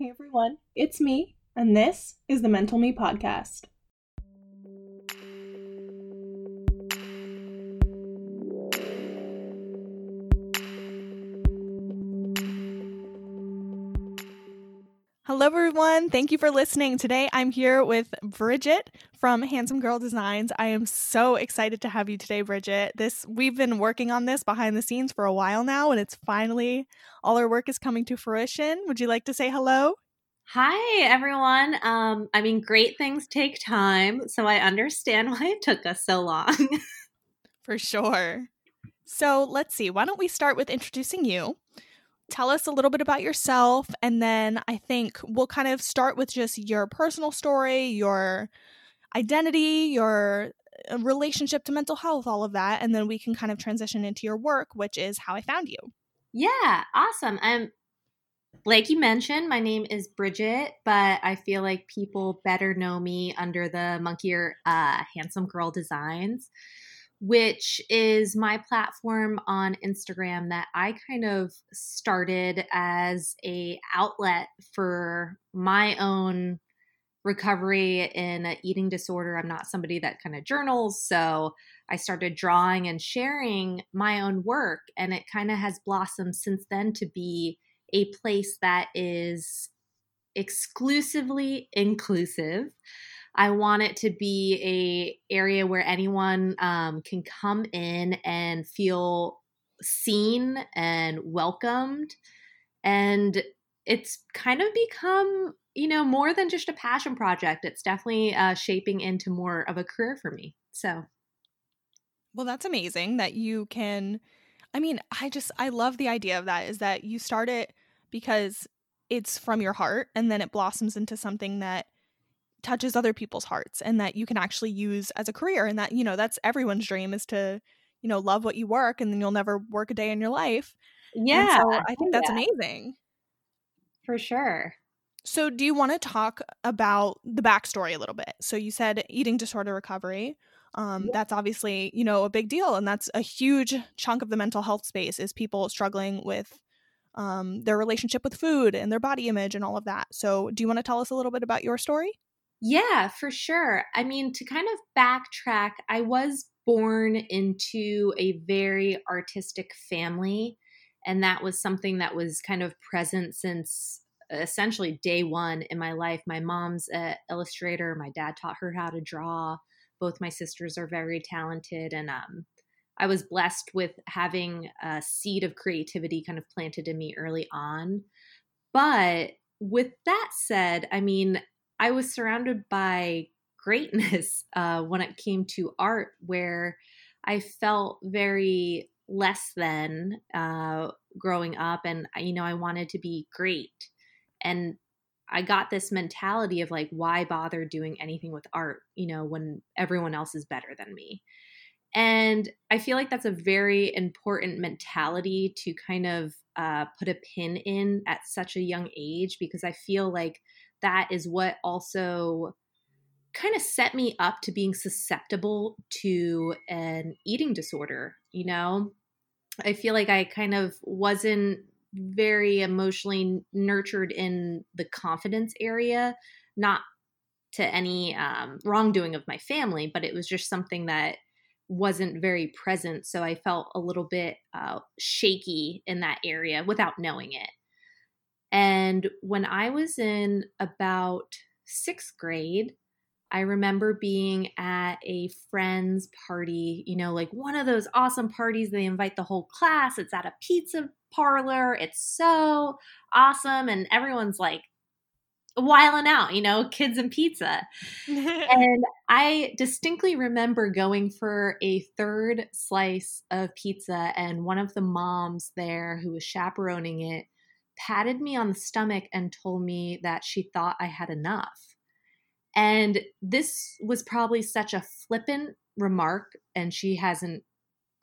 Hey everyone, it's me, and this is the Mental Me Podcast. Everyone. Thank you for listening. Today I'm here with Bridget from Handsome Girl Designs. I am so excited to have you today, Bridget. This we've been working on this behind the scenes for a while now, and it's finally all our work is coming to fruition. Would you like to say hello? Hi, everyone. Um, I mean, great things take time, so I understand why it took us so long. for sure. So let's see. Why don't we start with introducing you? Tell us a little bit about yourself and then I think we'll kind of start with just your personal story, your identity, your uh, relationship to mental health, all of that, and then we can kind of transition into your work, which is how I found you. Yeah, awesome. Um like you mentioned, my name is Bridget, but I feel like people better know me under the Monkier uh, Handsome Girl Designs which is my platform on Instagram that I kind of started as a outlet for my own recovery in an eating disorder. I'm not somebody that kind of journals, so I started drawing and sharing my own work and it kind of has blossomed since then to be a place that is exclusively inclusive I want it to be a area where anyone um, can come in and feel seen and welcomed, and it's kind of become you know more than just a passion project. It's definitely uh, shaping into more of a career for me. So, well, that's amazing that you can. I mean, I just I love the idea of that. Is that you start it because it's from your heart, and then it blossoms into something that touches other people's hearts and that you can actually use as a career and that you know that's everyone's dream is to you know love what you work and then you'll never work a day in your life. Yeah so i think that's amazing. For sure. So do you want to talk about the backstory a little bit? So you said eating disorder recovery um, yeah. that's obviously you know a big deal and that's a huge chunk of the mental health space is people struggling with um, their relationship with food and their body image and all of that. So do you want to tell us a little bit about your story yeah, for sure. I mean, to kind of backtrack, I was born into a very artistic family, and that was something that was kind of present since essentially day one in my life. My mom's an illustrator, my dad taught her how to draw. Both my sisters are very talented, and um, I was blessed with having a seed of creativity kind of planted in me early on. But with that said, I mean, I was surrounded by greatness uh, when it came to art, where I felt very less than uh, growing up, and you know I wanted to be great, and I got this mentality of like, why bother doing anything with art, you know, when everyone else is better than me. And I feel like that's a very important mentality to kind of uh, put a pin in at such a young age because I feel like that is what also kind of set me up to being susceptible to an eating disorder, you know? I feel like I kind of wasn't very emotionally nurtured in the confidence area, not to any um, wrongdoing of my family, but it was just something that wasn't very present. So I felt a little bit uh, shaky in that area without knowing it. And when I was in about sixth grade, I remember being at a friend's party, you know, like one of those awesome parties. They invite the whole class. It's at a pizza parlor. It's so awesome. And everyone's like whiling out, you know, kids and pizza. and I distinctly remember going for a third slice of pizza, and one of the moms there who was chaperoning it patted me on the stomach and told me that she thought I had enough. And this was probably such a flippant remark, and she hasn't,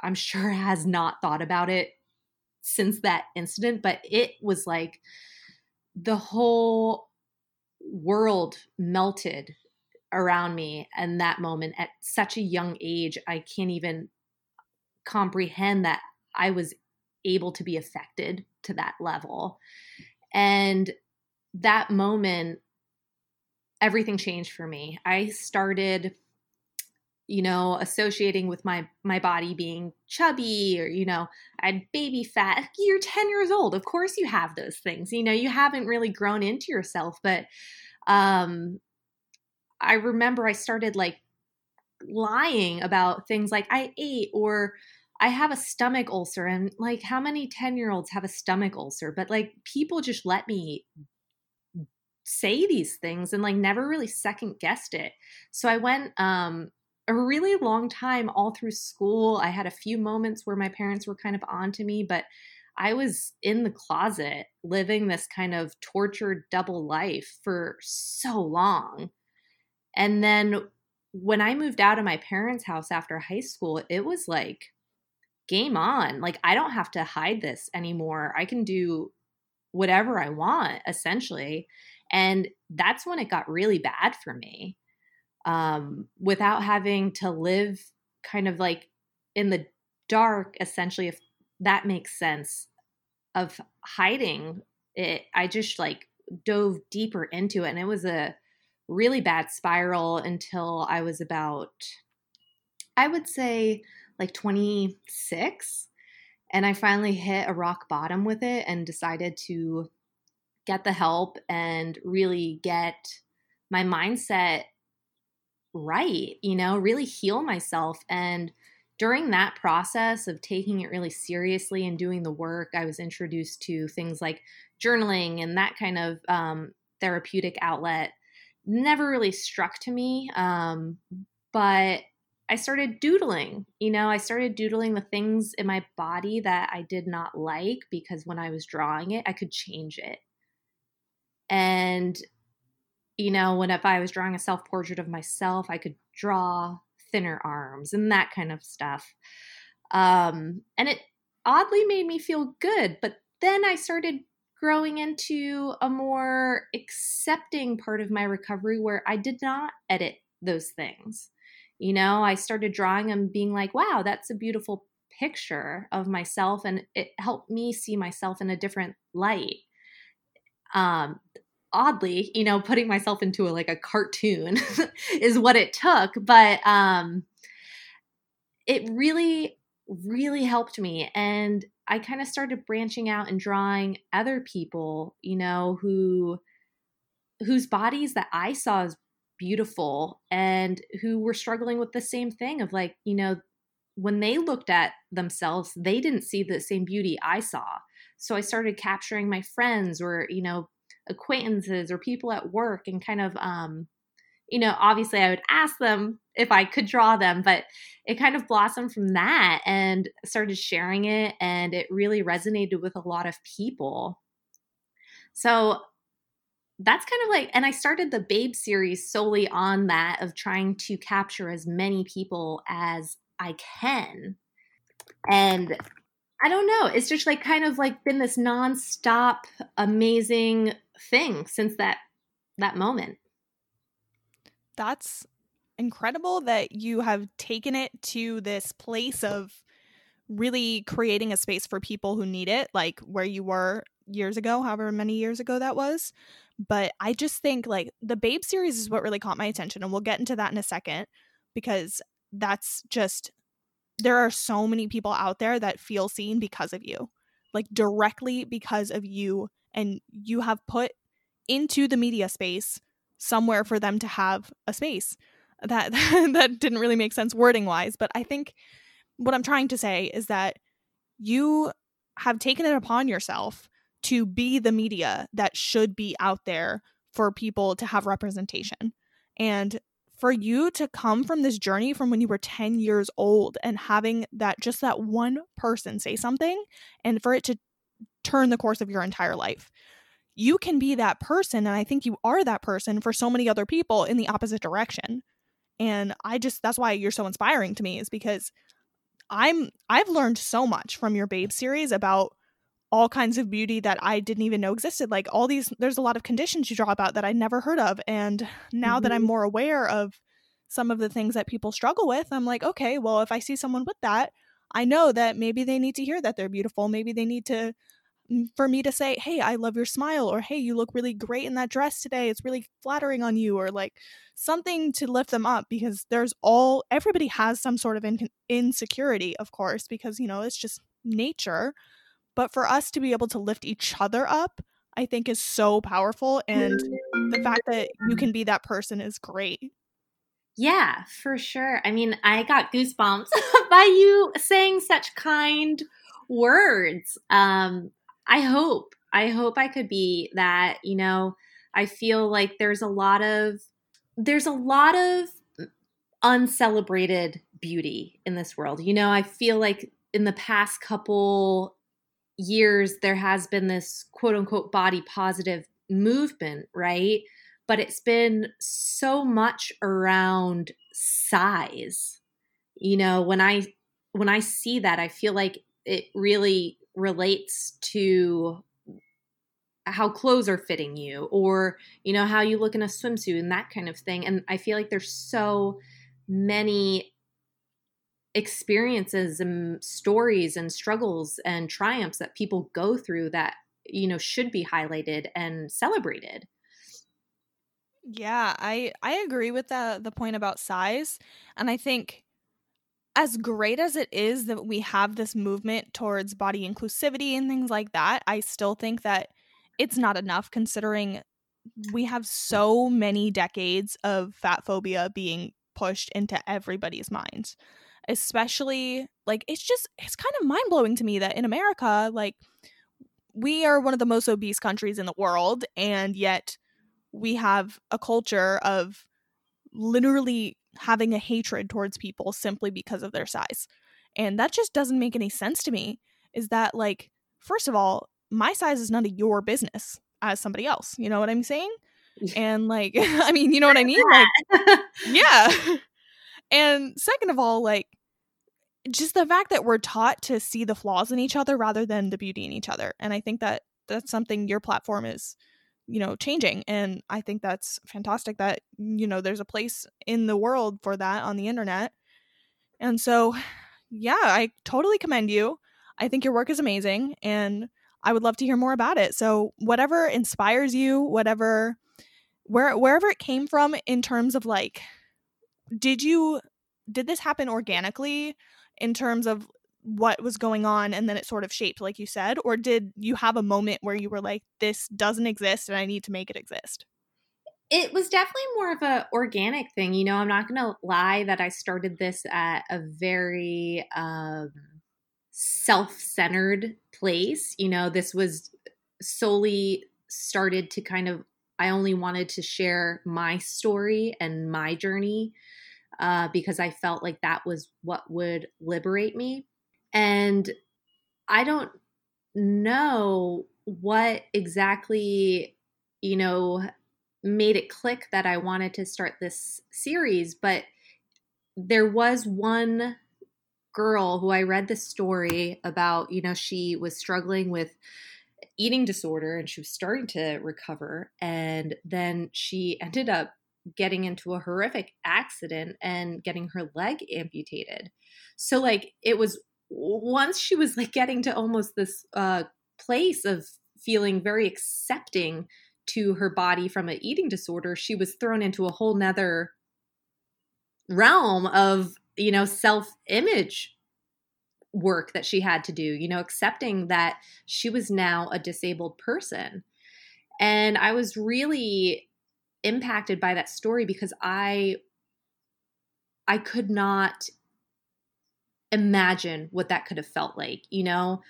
I'm sure, has not thought about it since that incident, but it was like the whole world melted around me in that moment at such a young age. I can't even comprehend that I was able to be affected to that level. And that moment, everything changed for me. I started you know associating with my my body being chubby or you know i had baby fat you're 10 years old of course you have those things you know you haven't really grown into yourself but um i remember i started like lying about things like i ate or i have a stomach ulcer and like how many 10 year olds have a stomach ulcer but like people just let me say these things and like never really second guessed it so i went um a really long time all through school. I had a few moments where my parents were kind of on to me, but I was in the closet living this kind of tortured double life for so long. And then when I moved out of my parents' house after high school, it was like game on. Like I don't have to hide this anymore. I can do whatever I want essentially. And that's when it got really bad for me um, without having to live kind of like in the dark, essentially, if that makes sense, of hiding it. I just like dove deeper into it. And it was a really bad spiral until I was about, I would say, like 26. And I finally hit a rock bottom with it and decided to get the help and really get my mindset right, you know, really heal myself. And during that process of taking it really seriously and doing the work, I was introduced to things like journaling and that kind of um, therapeutic outlet. Never really struck to me, um, but I started doodling. You know, I started doodling the things in my body that I did not like because when I was drawing it, I could change it. And you know, when if I was drawing a self portrait of myself, I could draw thinner arms and that kind of stuff. Um, and it oddly made me feel good. But then I started growing into a more accepting part of my recovery where I did not edit those things. You know, I started drawing them being like, wow, that's a beautiful picture of myself. And it helped me see myself in a different light. Um, oddly, you know, putting myself into a, like a cartoon is what it took, but um it really really helped me and I kind of started branching out and drawing other people, you know, who whose bodies that I saw as beautiful and who were struggling with the same thing of like, you know, when they looked at themselves, they didn't see the same beauty I saw. So I started capturing my friends or, you know, acquaintances or people at work and kind of um you know obviously i would ask them if i could draw them but it kind of blossomed from that and started sharing it and it really resonated with a lot of people so that's kind of like and i started the babe series solely on that of trying to capture as many people as i can and I don't know. It's just like kind of like been this nonstop amazing thing since that that moment. That's incredible that you have taken it to this place of really creating a space for people who need it, like where you were years ago, however many years ago that was. But I just think like the Babe series is what really caught my attention, and we'll get into that in a second because that's just there are so many people out there that feel seen because of you, like directly because of you. And you have put into the media space somewhere for them to have a space. That that didn't really make sense wording wise, but I think what I'm trying to say is that you have taken it upon yourself to be the media that should be out there for people to have representation. And for you to come from this journey from when you were 10 years old and having that just that one person say something and for it to turn the course of your entire life. You can be that person and I think you are that person for so many other people in the opposite direction. And I just that's why you're so inspiring to me is because I'm I've learned so much from your babe series about all kinds of beauty that I didn't even know existed. Like all these, there's a lot of conditions you draw about that I never heard of. And now mm-hmm. that I'm mm-hmm. more aware of some of the things that people struggle with, I'm like, okay, well, if I see someone with that, I know that maybe they need to hear that they're beautiful. Maybe they need to for me to say, "Hey, I love your smile," or "Hey, you look really great in that dress today. It's really flattering on you," or like something to lift them up because there's all everybody has some sort of in- insecurity, of course, because you know it's just nature. But for us to be able to lift each other up, I think is so powerful, and the fact that you can be that person is great. Yeah, for sure. I mean, I got goosebumps by you saying such kind words. Um, I hope, I hope I could be that, you know, I feel like there's a lot of, there's a lot of uncelebrated beauty in this world. You know, I feel like in the past couple years, there has been this quote unquote body positive movement, right? but it's been so much around size. You know, when I when I see that, I feel like it really relates to how clothes are fitting you or you know how you look in a swimsuit and that kind of thing and i feel like there's so many experiences and stories and struggles and triumphs that people go through that you know should be highlighted and celebrated yeah, I I agree with the the point about size, and I think as great as it is that we have this movement towards body inclusivity and things like that, I still think that it's not enough considering we have so many decades of fat phobia being pushed into everybody's minds. Especially like it's just it's kind of mind-blowing to me that in America like we are one of the most obese countries in the world and yet we have a culture of literally having a hatred towards people simply because of their size. And that just doesn't make any sense to me. Is that like, first of all, my size is none of your business as somebody else. You know what I'm saying? And like, I mean, you know what I mean? Like, yeah. And second of all, like, just the fact that we're taught to see the flaws in each other rather than the beauty in each other. And I think that that's something your platform is you know changing. And i think that's fantastic that you know there's a place in the world for that on the internet. And so yeah i totally commend you. I think your work is amazing and i would love to hear more about it. So whatever inspires you whatever where wherever it came from in terms of like did you did this happen organically in terms of what was going on and then it sort of shaped like you said or did you have a moment where you were like this doesn't exist and i need to make it exist it was definitely more of a organic thing you know i'm not gonna lie that i started this at a very um, self-centered place you know this was solely started to kind of i only wanted to share my story and my journey uh, because i felt like that was what would liberate me. And I don't know what exactly, you know, made it click that I wanted to start this series, but there was one girl who I read the story about, you know, she was struggling with eating disorder and she was starting to recover and then she ended up getting into a horrific accident and getting her leg amputated. So like it was once she was like getting to almost this uh, place of feeling very accepting to her body from an eating disorder, she was thrown into a whole nother realm of, you know, self image work that she had to do, you know, accepting that she was now a disabled person. And I was really impacted by that story because I I could not imagine what that could have felt like, you know?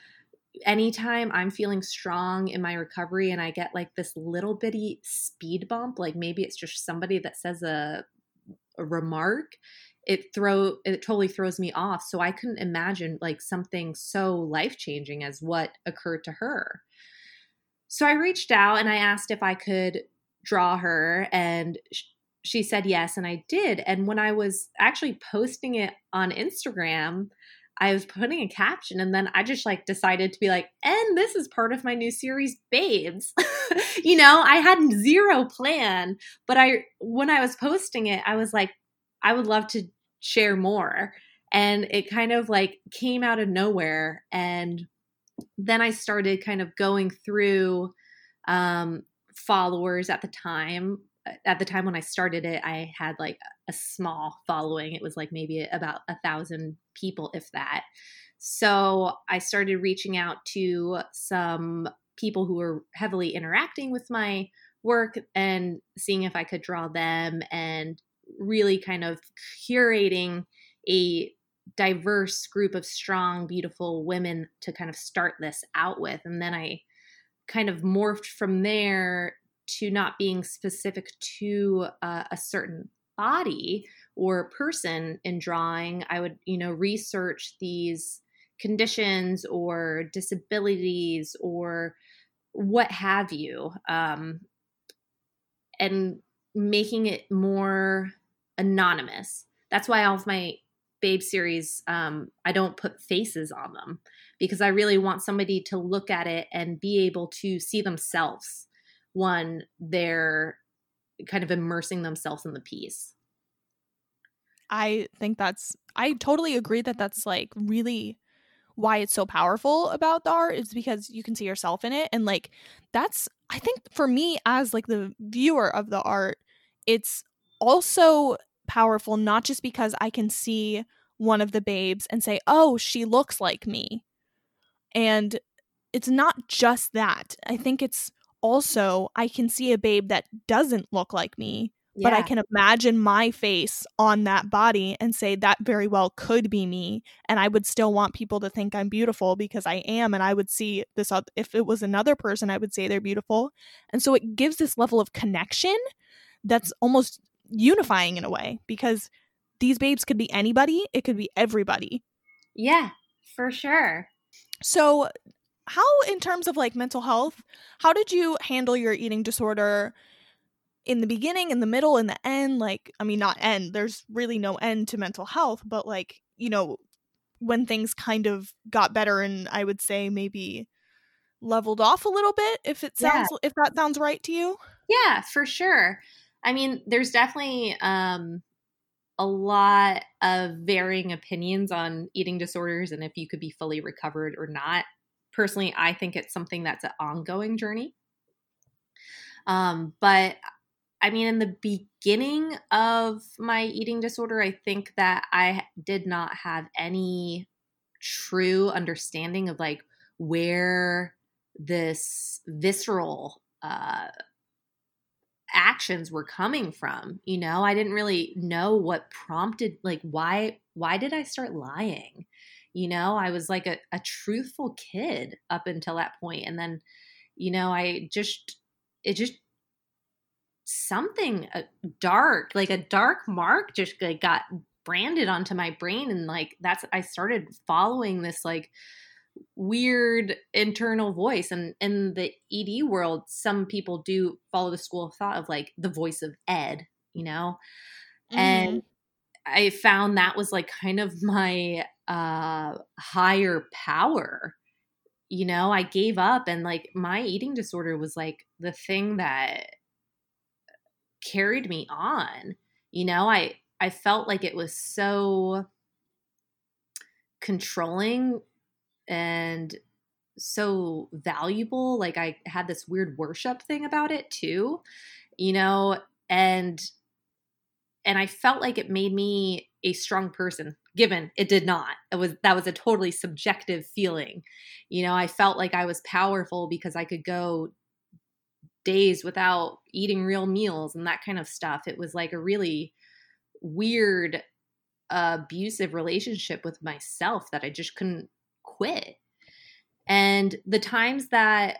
Anytime I'm feeling strong in my recovery and I get like this little bitty speed bump, like maybe it's just somebody that says a, a remark, it throw it totally throws me off. So I couldn't imagine like something so life-changing as what occurred to her. So I reached out and I asked if I could draw her and she said yes and i did and when i was actually posting it on instagram i was putting a caption and then i just like decided to be like and this is part of my new series babes you know i had zero plan but i when i was posting it i was like i would love to share more and it kind of like came out of nowhere and then I started kind of going through um, followers at the time. At the time when I started it, I had like a small following. It was like maybe about a thousand people, if that. So I started reaching out to some people who were heavily interacting with my work and seeing if I could draw them and really kind of curating a diverse group of strong, beautiful women to kind of start this out with. And then I kind of morphed from there to not being specific to uh, a certain body or person in drawing. I would, you know, research these conditions or disabilities or what have you um, and making it more anonymous. That's why all of my babe series um, i don't put faces on them because i really want somebody to look at it and be able to see themselves when they're kind of immersing themselves in the piece. I think that's i totally agree that that's like really why it's so powerful about the art is because you can see yourself in it. And like that's i think for me as like the viewer of the art it's also powerful not just because i can see one of the babes and say oh she looks like me and it's not just that i think it's also i can see a babe that doesn't look like me yeah. but I can imagine my face on that body and say that very well could be me. And I would still want people to think I'm beautiful because I am. And I would see this, if it was another person, I would say they're beautiful. And so it gives this level of connection that's almost unifying in a way because these babes could be anybody, it could be everybody. Yeah, for sure. So, how, in terms of like mental health, how did you handle your eating disorder? in the beginning, in the middle, in the end, like, I mean, not end, there's really no end to mental health, but like, you know, when things kind of got better and I would say maybe leveled off a little bit, if it sounds, yeah. if that sounds right to you. Yeah, for sure. I mean, there's definitely, um, a lot of varying opinions on eating disorders and if you could be fully recovered or not. Personally, I think it's something that's an ongoing journey. Um, but I mean, in the beginning of my eating disorder, I think that I did not have any true understanding of like where this visceral uh, actions were coming from. You know, I didn't really know what prompted, like, why, why did I start lying? You know, I was like a, a truthful kid up until that point, and then, you know, I just, it just something uh, dark, like a dark mark just like got branded onto my brain and like that's I started following this like weird internal voice and in the ed world some people do follow the school of thought of like the voice of ed you know mm. and i found that was like kind of my uh higher power you know i gave up and like my eating disorder was like the thing that carried me on. You know, I I felt like it was so controlling and so valuable. Like I had this weird worship thing about it too, you know, and and I felt like it made me a strong person given it did not it was that was a totally subjective feeling you know i felt like i was powerful because i could go days without eating real meals and that kind of stuff. It was like a really weird, abusive relationship with myself that I just couldn't quit. And the times that,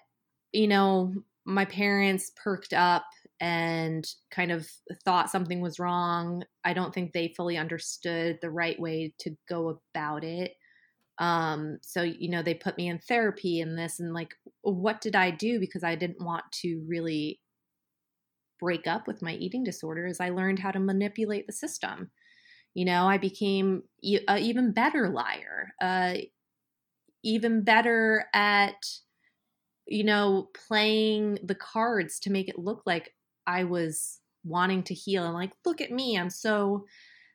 you know, my parents perked up and kind of thought something was wrong, I don't think they fully understood the right way to go about it. Um, so, you know, they put me in therapy and this, and like, what did I do? Because I didn't want to really break up with my eating disorder, is I learned how to manipulate the system. You know, I became an even better liar, uh, even better at, you know, playing the cards to make it look like I was wanting to heal and like, look at me, I'm so,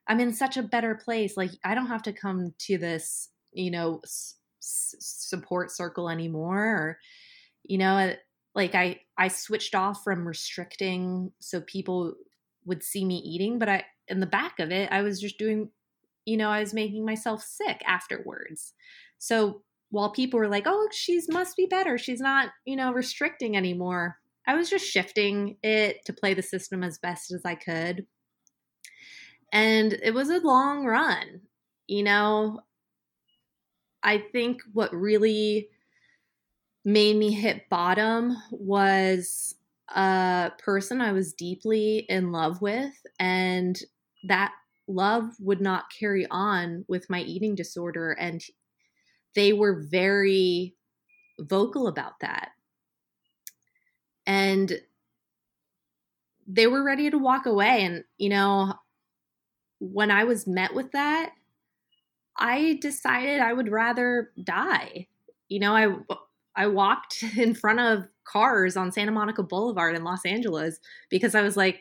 I'm in such a better place. Like, I don't have to come to this you know, s- support circle anymore or you know uh, like i i switched off from restricting so people would see me eating but i in the back of it i was just doing you know i was making myself sick afterwards so while people were like oh she's must be better. She's not you know restricting anymore. I was just shifting it to play the system as best as i could. And it was a long run you know? I think what really made me hit bottom was a person I was deeply in love with, and that love would not carry on with my eating disorder. And they were very vocal about that. And they were ready to walk away. And, you know, when I was met with that, I decided I would rather die. You know, I I walked in front of cars on Santa Monica Boulevard in Los Angeles because I was like,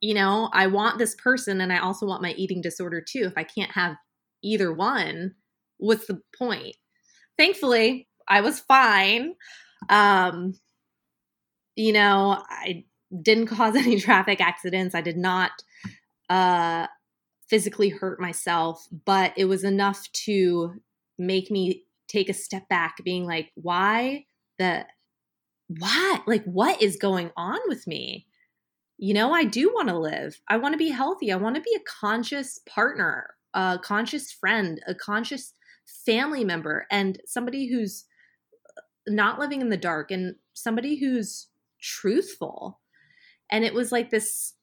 you know, I want this person and I also want my eating disorder too. If I can't have either one, what's the point? Thankfully, I was fine. Um, you know, I didn't cause any traffic accidents. I did not uh, physically hurt myself, but it was enough to make me take a step back being like why the what like what is going on with me you know i do want to live i want to be healthy i want to be a conscious partner a conscious friend a conscious family member and somebody who's uh, not living in the dark and somebody who's truthful and it was like this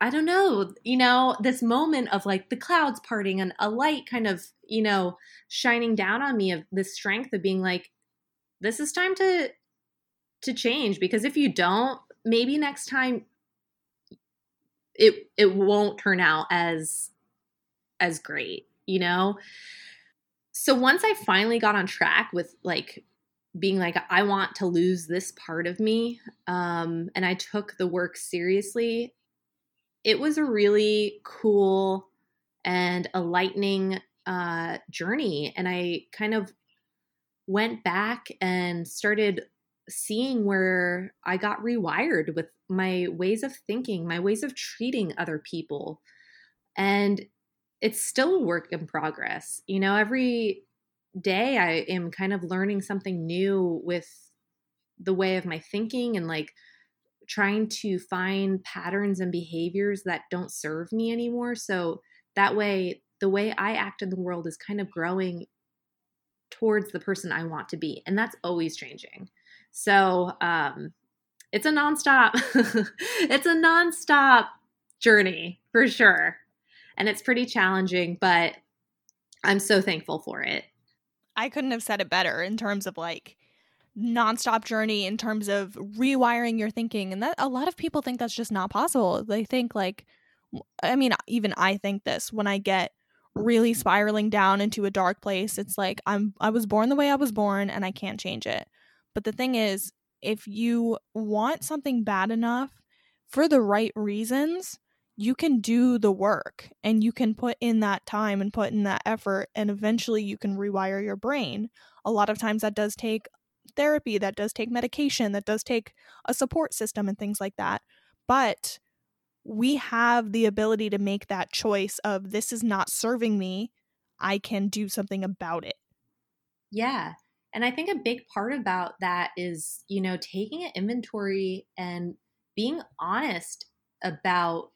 I don't know, you know, this moment of like the clouds parting and a light kind of, you know, shining down on me of this strength of being like, this is time to to change because if you don't, maybe next time it it won't turn out as as great, you know? So once I finally got on track with like being like I want to lose this part of me um and I took the work seriously it was a really cool and a lightning uh, journey. And I kind of went back and started seeing where I got rewired with my ways of thinking, my ways of treating other people. And it's still a work in progress. You know, every day I am kind of learning something new with the way of my thinking and like trying to find patterns and behaviors that don't serve me anymore. So that way, the way I act in the world is kind of growing towards the person I want to be. And that's always changing. So um, it's a nonstop, it's a nonstop journey for sure. And it's pretty challenging, but I'm so thankful for it. I couldn't have said it better in terms of like nonstop journey in terms of rewiring your thinking and that a lot of people think that's just not possible they think like i mean even i think this when i get really spiraling down into a dark place it's like i'm i was born the way i was born and i can't change it but the thing is if you want something bad enough for the right reasons you can do the work and you can put in that time and put in that effort and eventually you can rewire your brain a lot of times that does take therapy, that does take medication, that does take a support system and things like that. But we have the ability to make that choice of this is not serving me. I can do something about it. Yeah. And I think a big part about that is, you know, taking an inventory and being honest about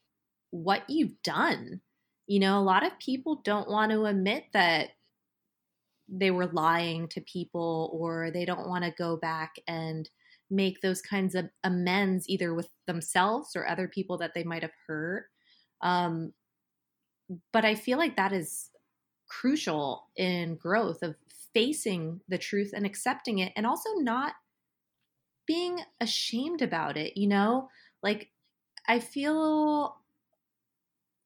what you've done. You know, a lot of people don't want to admit that they were lying to people or they don't want to go back and make those kinds of amends either with themselves or other people that they might have hurt um, but i feel like that is crucial in growth of facing the truth and accepting it and also not being ashamed about it you know like i feel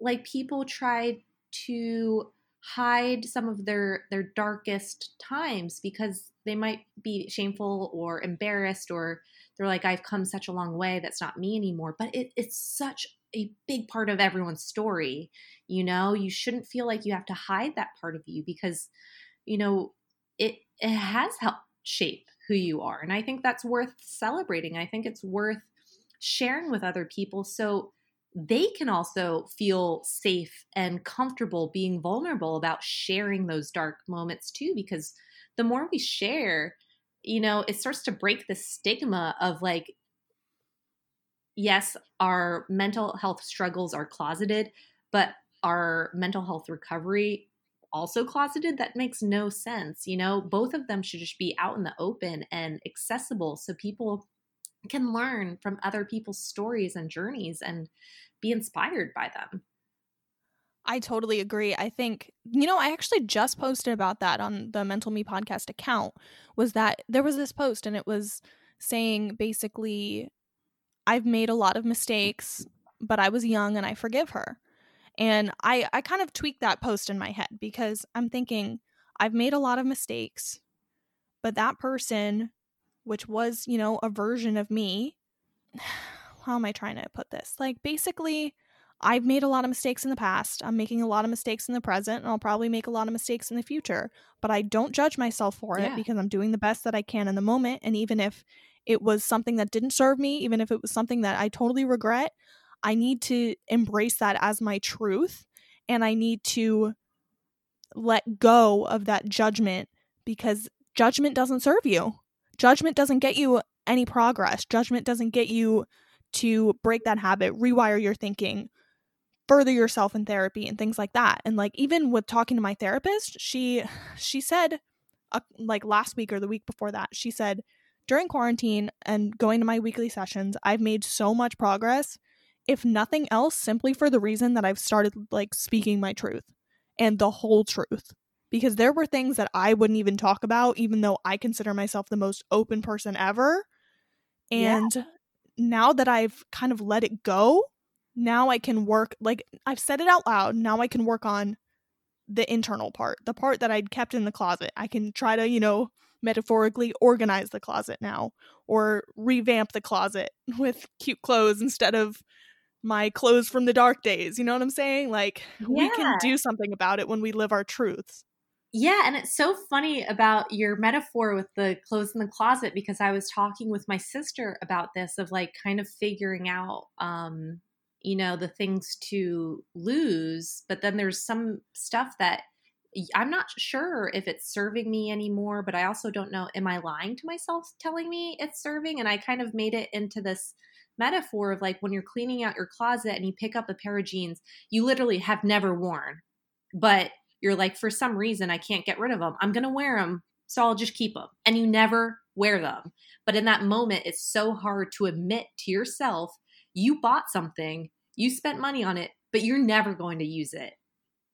like people try to hide some of their their darkest times because they might be shameful or embarrassed or they're like i've come such a long way that's not me anymore but it, it's such a big part of everyone's story you know you shouldn't feel like you have to hide that part of you because you know it, it has helped shape who you are. And I think that's worth celebrating. I think it's worth sharing with other people so they can also feel safe and comfortable being vulnerable about sharing those dark moments too because the more we share you know it starts to break the stigma of like yes our mental health struggles are closeted but our mental health recovery also closeted that makes no sense you know? Both of them should just be out in the open and accessible so people can learn from other people's stories and journeys and be inspired by them I totally agree. I think, you know, I actually just posted about that on the Mental Me podcast account was that there was this post and it was saying basically, I've made a lot of mistakes, but I was young and I forgive her. And I, I kind of tweaked that post in my head because I'm thinking, I've made a lot of mistakes, but that person, which was, you know, a version of me, how am I trying to put this? Like, basically, I've made a lot of mistakes in the past. I'm making a lot of mistakes in the present, and I'll probably make a lot of mistakes in the future. But I don't judge myself for yeah. it because I'm doing the best that I can in the moment. And even if it was something that didn't serve me, even if it was something that I totally regret, I need to embrace that as my truth and I need to let go of that judgment because judgment doesn't serve you. Judgment doesn't get you any progress. Judgment doesn't get you to break that habit, rewire your thinking, further yourself in therapy and things like that. And like even with talking to my therapist, she she said uh, like last week or the week before that, she said during quarantine and going to my weekly sessions, I've made so much progress if nothing else, simply for the reason that I've started like speaking my truth and the whole truth. Because there were things that I wouldn't even talk about, even though I consider myself the most open person ever. And yeah. now that I've kind of let it go, now I can work, like I've said it out loud, now I can work on the internal part, the part that I'd kept in the closet. I can try to, you know, metaphorically organize the closet now or revamp the closet with cute clothes instead of my clothes from the dark days. You know what I'm saying? Like yeah. we can do something about it when we live our truths. Yeah, and it's so funny about your metaphor with the clothes in the closet because I was talking with my sister about this of like kind of figuring out um you know the things to lose, but then there's some stuff that I'm not sure if it's serving me anymore, but I also don't know am I lying to myself telling me it's serving? And I kind of made it into this metaphor of like when you're cleaning out your closet and you pick up a pair of jeans you literally have never worn, but you're like, for some reason, I can't get rid of them. I'm going to wear them. So I'll just keep them. And you never wear them. But in that moment, it's so hard to admit to yourself you bought something, you spent money on it, but you're never going to use it,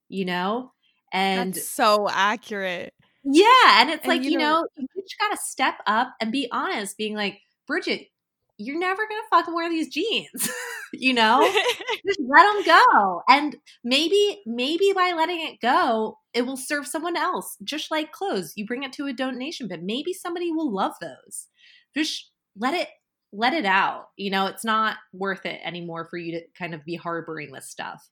you know? And That's so accurate. Yeah. And it's and like, you, you know, know, you just got to step up and be honest, being like, Bridget, you're never gonna fucking wear these jeans you know? Just let them go and maybe maybe by letting it go it will serve someone else just like clothes you bring it to a donation but maybe somebody will love those. Just let it let it out you know it's not worth it anymore for you to kind of be harboring this stuff.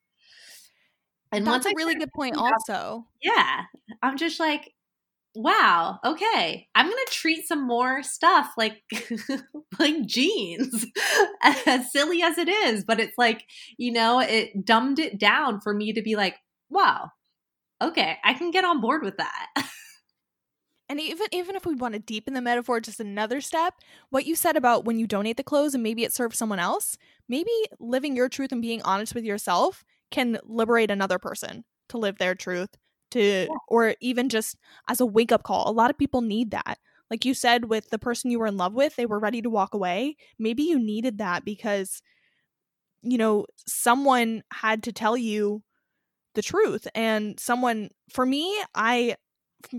And that's a really good point also. Yeah i'm just like wow, okay, I'm gonna treat some more stuff like like jeans, as silly as it is. But it's like, you know, it dumbed it down for me to be like, wow, okay, I can get on board with that. And even even if we want to deepen the metaphor just another step, what you said about when you donate the clothes and maybe it serves someone else, maybe living your truth and being honest with yourself can liberate another person to live their truth to yeah. or even just as a wake up call. A lot of people need that. Like you said with the person you were in love with, they were ready to walk away. Maybe you needed that because you know, someone had to tell you the truth and someone for me, I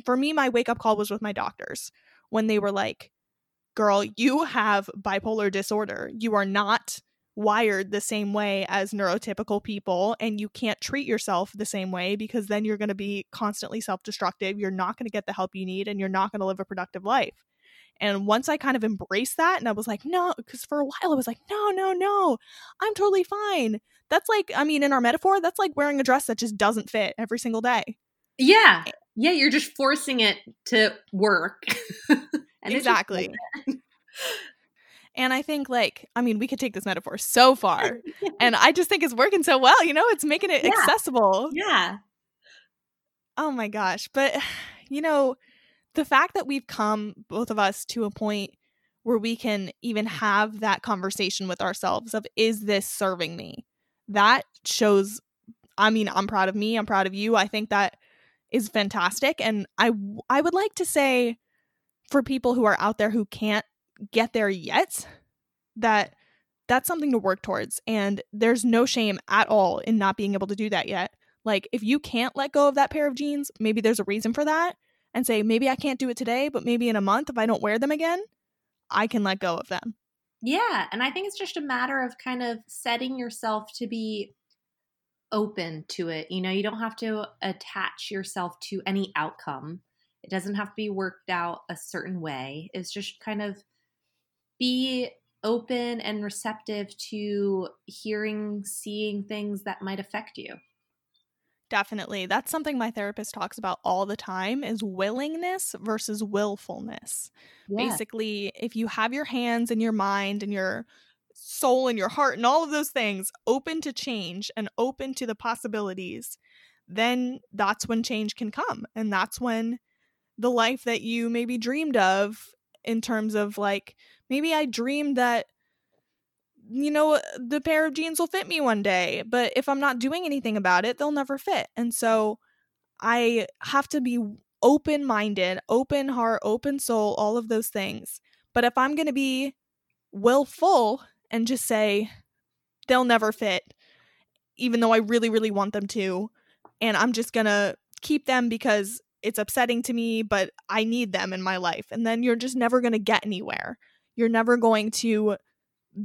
for me my wake up call was with my doctors when they were like, "Girl, you have bipolar disorder. You are not wired the same way as neurotypical people and you can't treat yourself the same way because then you're going to be constantly self-destructive you're not going to get the help you need and you're not going to live a productive life. And once i kind of embraced that and i was like no because for a while i was like no no no i'm totally fine. That's like i mean in our metaphor that's like wearing a dress that just doesn't fit every single day. Yeah. Eh yeah, you're just forcing it to work. exactly. And I think, like, I mean, we could take this metaphor so far. and I just think it's working so well. You know, it's making it Yeah. accessible. Yeah. Oh my gosh. But, you know, the fact that we've come, both of us, to a point where we can even have that conversation with ourselves of, is this serving me? That shows, I mean, I'm proud of me. I'm proud of you. I think that is fantastic. And I, I would like to say for people who are out there who can't get there yet, that that's something to work towards. And there's no shame at all in not being able to do that yet. Like, if you can't let go of that pair of jeans, maybe there's a reason for that. And say, maybe I can't do it today, but maybe in a month, if I don't wear them again, I can let go of them. Yeah. And I think it's just a matter of kind of setting yourself to be open to it. You know, you don't have to attach yourself to any outcome, it doesn't have to be worked out a certain way. It's just kind of be open and receptive to hearing, seeing things that might affect you. Definitely. That's something my therapist talks about all the time is willingness versus willfulness. Yeah. Basically, if you have your hands and your mind and your soul and your heart and all of those things open to change and open to the possibilities, then that's when change can come. And that's when the life that you maybe dreamed of in terms of like maybe I dreamed that you know the pair of jeans will fit me one day, but if I'm not doing anything about it, they'll never fit. And so I have to be open-minded, open heart, open soul, all of those things. But if I'm going to be willful and just say they'll never fit even though I really really want them to and I'm just going to keep them because it's upsetting to me, but I need them in my life. And then you're just never going to get anywhere. You're never going to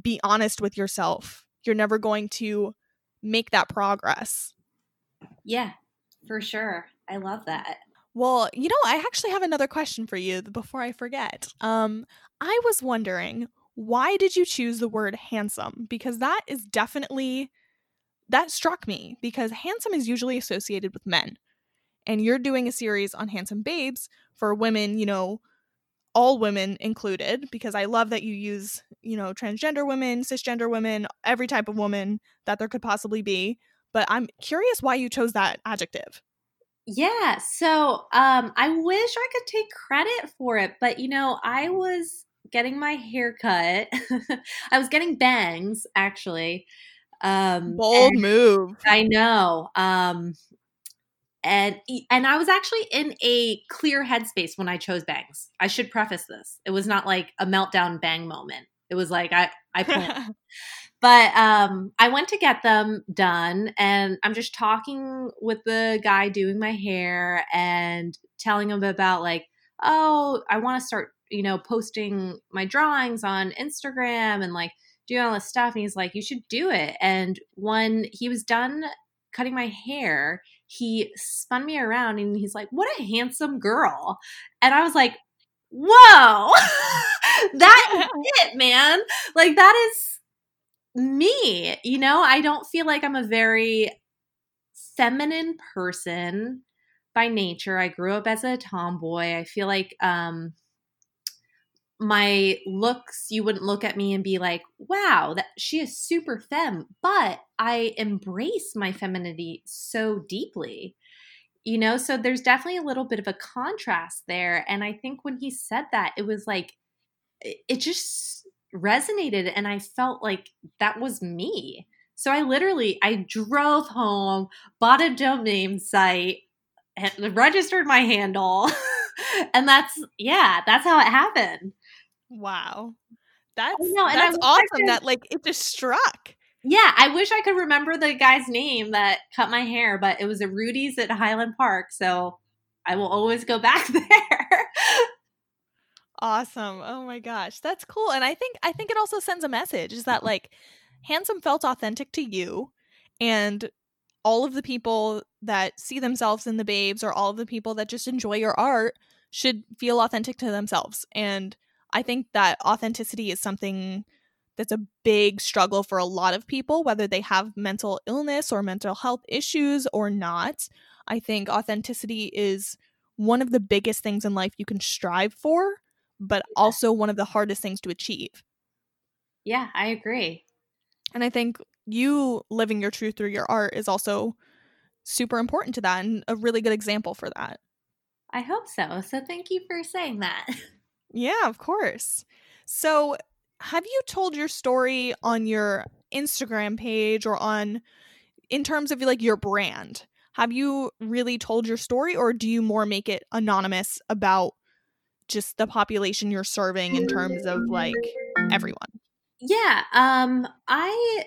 be honest with yourself. You're never going to make that progress. Yeah, for sure. I love that. Well, you know, I actually have another question for you before I forget. Um, I was wondering, why did you choose the word handsome? Because that is definitely that struck me because handsome is usually associated with men and you're doing a series on handsome babes for women, you know, all women included, because I love that you use, you know, transgender women, cisgender women, every type of woman that there could possibly be. But I'm curious why you chose that adjective. Yeah, so um I wish I could take credit for it, but you know, I was getting my hair cut. I was getting bangs actually. Um Bold move. I know. Um and and I was actually in a clear headspace when I chose bangs. I should preface this. It was not like a meltdown bang moment. It was like I I planned. but um I went to get them done and I'm just talking with the guy doing my hair and telling him about like oh, I want to start, you know, posting my drawings on Instagram and like doing all this stuff and he's like you should do it. And when he was done cutting my hair, he spun me around and he's like, What a handsome girl. And I was like, Whoa, that is it, man. Like, that is me. You know, I don't feel like I'm a very feminine person by nature. I grew up as a tomboy. I feel like, um, my looks you wouldn't look at me and be like wow that she is super femme but i embrace my femininity so deeply you know? So there's definitely a little bit of a contrast there and i think when he said that it was like it, it just resonated and i felt like that was me. So i literally i drove home bought a domain site registered my handle and that's yeah that's how it happened Wow. That's know, that's awesome could- that like it just struck. Yeah, I wish I could remember the guy's name that cut my hair, but it was a Rudy's at Highland Park, so I will always go back there. Awesome. Oh my gosh. That's cool. And I think I think it also sends a message is that like handsome felt authentic to you and all of the people that see themselves in the babes or all of the people that just enjoy your art should feel authentic to themselves. And I think that authenticity is something that's a big struggle for a lot of people whether they have mental illness or mental health issues or not. I think authenticity is one of the biggest things in life you can strive for, but also one of the hardest things to achieve. Yeah, I agree. And I think you living your truth through your art is also super important to that and a really good example for that. I hope so. So thank you for saying that. Yeah, of course. So, have you told your story on your Instagram page or on in terms of like your brand? Have you really told your story or do you more make it anonymous about just the population you're serving in terms of like everyone? Yeah, um I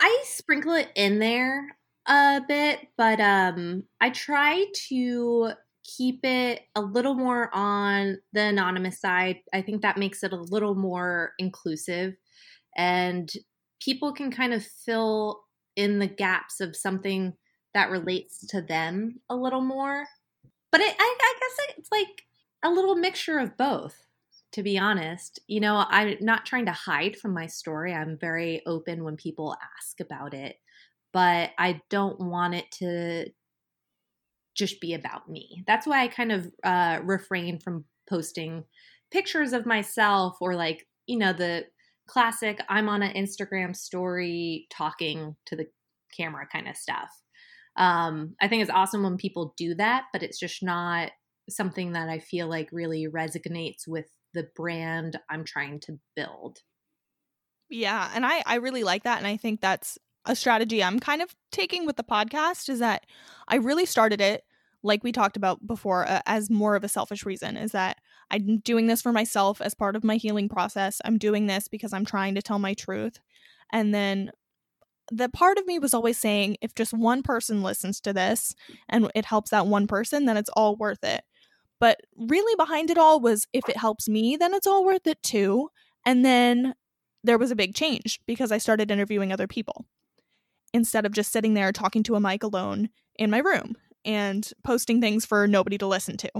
I sprinkle it in there a bit, but um I try to keep it a little more on the anonymous side. I think that makes it a little more inclusive and people can kind of fill in the gaps of something that relates to them a little more. But it, I, I guess it's like a little mixture of both, to be honest. You know, I'm not trying to hide from my story. I'm very open when people ask about it, but I don't want it to just be about me. That's why I kind of uh, refrain from posting pictures of myself or like, you know, the classic I'm on an Instagram story talking to the camera kind of stuff. Um, I think it's awesome when people do that, but it's just not something that I feel like really resonates with the brand I'm trying to build. Yeah, and I I really like that and I think that's a strategy I'm kind of taking with the podcast is that I really started it like we talked about before uh, as more of a selfish reason is that I'm doing this for myself as part of my healing process. I'm doing this because I'm trying to tell my truth. And then the part of me was always saying if just one person listens to this and it helps that one person, then it's all worth it. But really behind it all was if it helps me, then it's all worth it too. And then there was a big change because I started interviewing other people instead of just sitting there talking to a mic alone in my room and posting things for nobody to listen to.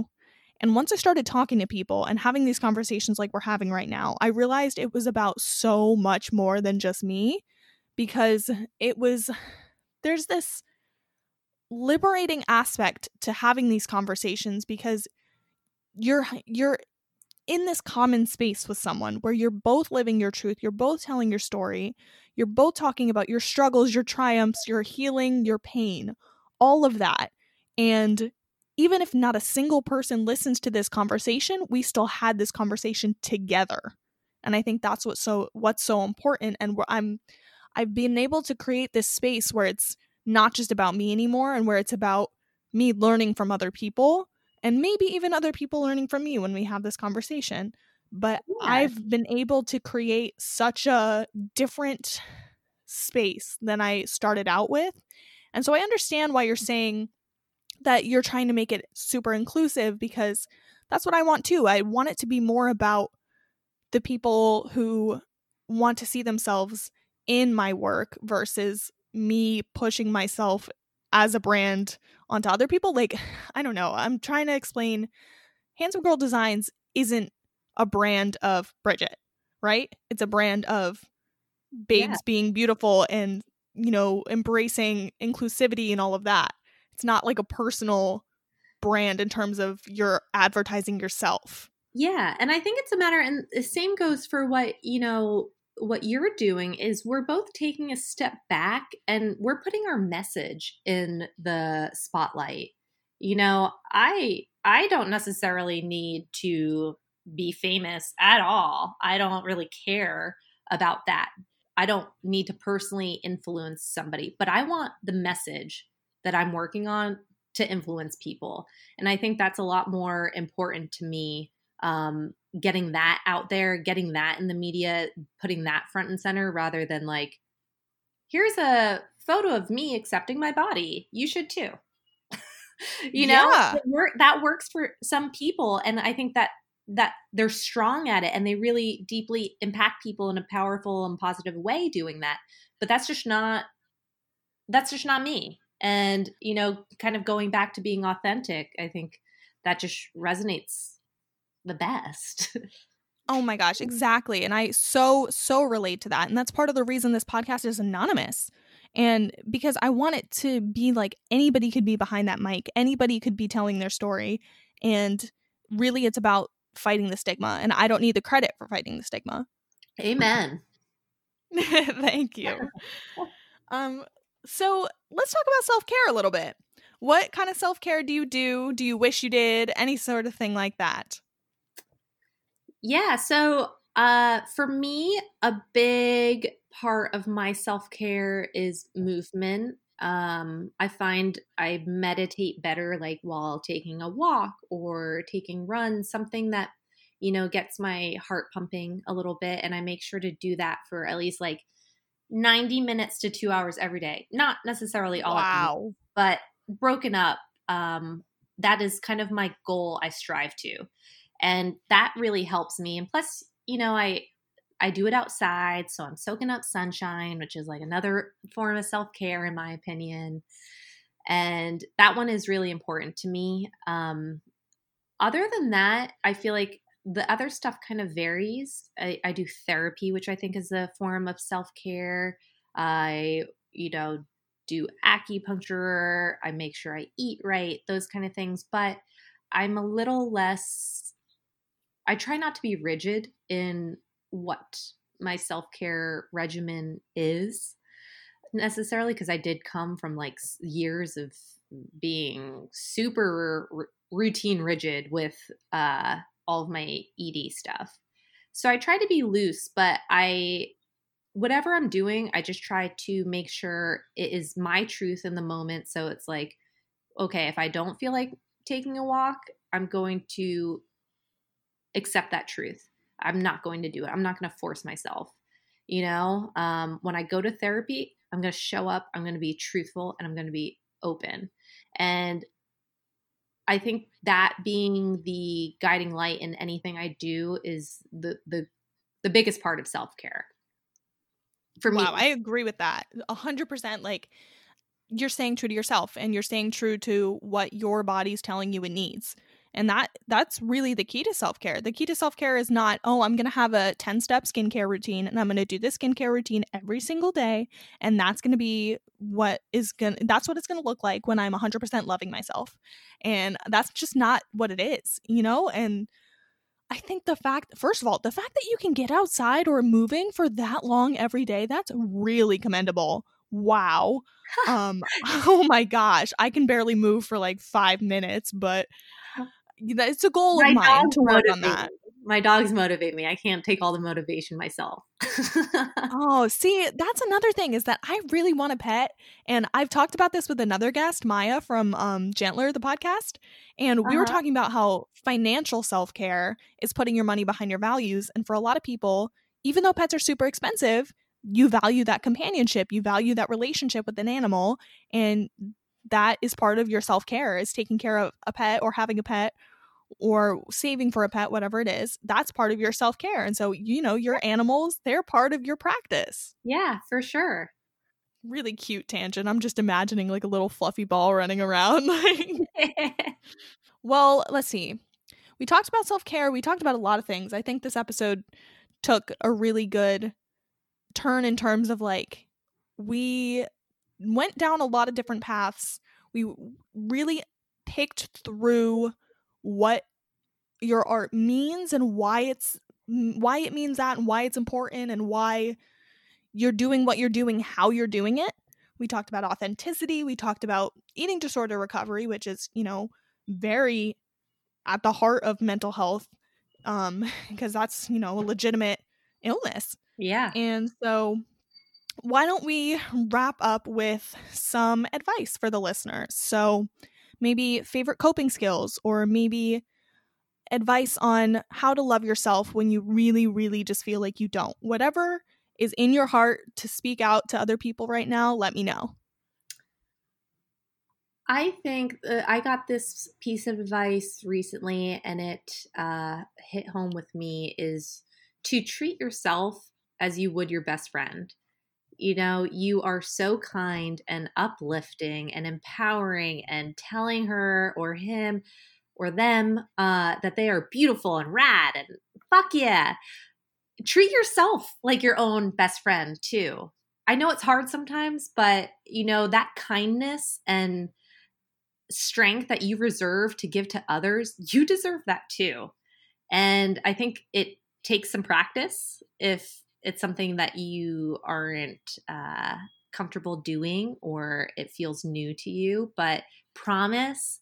And once I started talking to people and having these conversations like we're having right now, I realized it was about so much more than just me because it was there's this liberating aspect to having these conversations because you're you're in this common space with someone where you're both living your truth, you're both telling your story, you're both talking about your struggles, your triumphs, your healing, your pain, all of that. And even if not a single person listens to this conversation, we still had this conversation together. And I think that's what's so what's so important and where I'm I've been able to create this space where it's not just about me anymore and where it's about me learning from other people and maybe even other people learning from me when we have this conversation. But yeah. I've been able to create such a different space than I started out with. And so I understand why you're saying that you're trying to make it super inclusive because that's what I want too. I want it to be more about the people who want to see themselves in my work versus me pushing myself as a brand onto other people. Like, I don't know. I'm trying to explain Handsome Girl Designs isn't a brand of Bridget, right? It's a brand of babes yeah. being beautiful and, you know, embracing inclusivity and all of that it's not like a personal brand in terms of you're advertising yourself. Yeah, and I think it's a matter and the same goes for what, you know, what you're doing is we're both taking a step back and we're putting our message in the spotlight. You know, I I don't necessarily need to be famous at all. I don't really care about that. I don't need to personally influence somebody, but I want the message that I'm working on to influence people. And I think that's a lot more important to me. Um, getting that out there, getting that in the media, putting that front and center rather than like, here's a photo of me accepting my body. You should too. you know, yeah. that works for some people. And I think that that they're strong at it and they really deeply impact people in a powerful and positive way doing that. But that's just not that's just not me and you know kind of going back to being authentic i think that just resonates the best oh my gosh exactly and i so so relate to that and that's part of the reason this podcast is anonymous and because i want it to be like anybody could be behind that mic anybody could be telling their story And really, it's about fighting the stigma. And I don't need the credit for fighting the stigma. Amen. Thank you. um, so let's talk about self care a little bit. What kind of self care do you do? Do you wish you did? Any sort of thing like that? Yeah. So, uh, for me, a big part of my self care is movement. Um, I find I meditate better, like while taking a walk or taking runs, something that you know gets my heart pumping a little bit, and I make sure to do that for at least like 90 minutes to two hours every day. Not necessarily all, wow. but broken up. Um, that is kind of my goal I strive to. And that really helps me. And plus, you know, I I do it outside, so I'm soaking up sunshine, which is like another form of self-care in my opinion. And that one is really important to me. Um, other than that, I feel like the other stuff kind of varies. I, I do therapy, which I think is a form of self care. I, you know, do acupuncture. I make sure I eat right, those kind of things. But I'm a little less, I try not to be rigid in what my self care regimen is necessarily because I did come from like years of being super r- routine rigid with uh all of my ED stuff. So I try to be loose, but I whatever I'm doing, I just try to make sure it is my truth in the moment. So it's like, okay, if I don't feel like taking a walk, I'm going to accept that truth. I'm not going to do it. I'm not going to force myself. You know, um, when I go to therapy, I'm going to show up, I'm going to be truthful, and I'm going to be open. And I think that being the guiding light in anything I do is the the the biggest part of self care. For me, wow, I agree with that. A hundred percent. Like you're staying true to yourself, and you're staying true to what your body's telling you it needs and that that's really the key to self-care the key to self-care is not oh i'm going to have a 10 step skincare routine and i'm going to do this skincare routine every single day and that's going to be what is going to that's what it's going to look like when i'm 100% loving myself and that's just not what it is you know and I think the fact, first of all, the fact that you can get outside or moving for that long every day, that's really commendable. Wow. um, oh my gosh. I can barely move for like five minutes, but it's a goal my of mine to work on that. Me. My dogs motivate me. I can't take all the motivation myself. oh, see, that's another thing is that I really want a pet, and I've talked about this with another guest, Maya from um, Gentler, the podcast, and we uh-huh. were talking about how financial self care is putting your money behind your values, and for a lot of people, even though pets are super expensive, you value that companionship, you value that relationship with an animal, and that is part of your self care is taking care of a pet or having a pet or saving for a pet, whatever it is, that's part of your self care. And so, you know, your animals, they're part of your practice. Yeah, for sure. Really cute tangent. I'm just imagining like a little fluffy ball running around. well, let's see. We talked about self care. We talked about a lot of things. I think this episode took a really good turn in terms of like, we went down a lot of different paths. We really picked through what your art means and why it's why it means that and why it's important and why you're doing what you're doing how you're doing it. We talked about authenticity. We talked about eating disorder recovery which is you know very at the heart of mental health um because that's you know a legitimate illness. Yeah. And so why don't we wrap up with some advice for the listeners so maybe favorite coping skills, or maybe advice on how to love yourself when you really, really just feel like you don't. Whatever is in your heart to speak out to other people right now, let me know. I think uh, I got this piece of advice recently and it uh, hit home with me is to treat yourself as you would your best friend you know, you are so kind and uplifting and empowering and telling her or him or them uh, that they are beautiful and rad and fuck yeah. Treat yourself like your own best friend too. I know it's hard sometimes, but you know, that kindness and strength that you reserve to give to others, you deserve that too. And I think it takes some practice if it's something that you aren't uh, comfortable doing or it feels new to you, but promise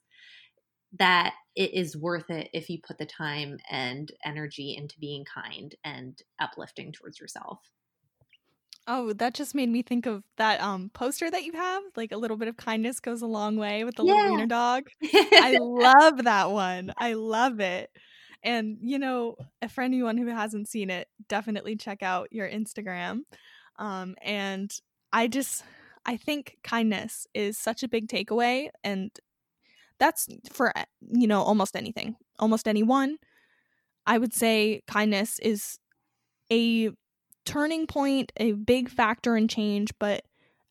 that it is worth it if you put the time and energy into being kind and uplifting towards yourself. Oh, that just made me think of that um poster that you have. Like a little bit of kindness goes a long way with the Yeah. little wiener dog. I love that one. I love it. And you know, for anyone who hasn't seen it, definitely check out your Instagram. Um, and I just I think kindness is such a big takeaway, and that's for eh, you know almost anything, almost anyone. I would say kindness is a turning point, a big factor in change, but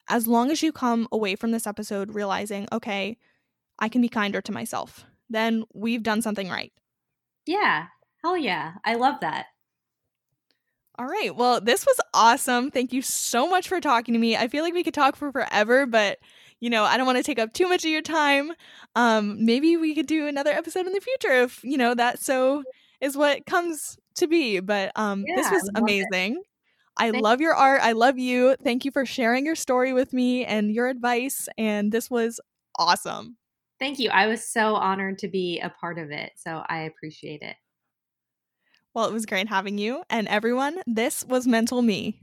as long as you come away from this episode realizing, okay, I can be kinder to myself, then we've done something right. Yeah. Hell yeah. I love that. All right. Well, this was awesome. Thank you so much for talking to me. I feel like we could talk for forever, but you know, I don't want to take up too much of your time. Um, maybe we could do another episode in the future if, you know, that so is what comes to be. But um this was I love it. amazing. I Thank- love your art. I love you. Thank you for sharing your story with me and your advice. And this was awesome. Thank you. I was so honored to be a part of it. So I appreciate it. Well, it was great having you. And everyone, this was Mental Me.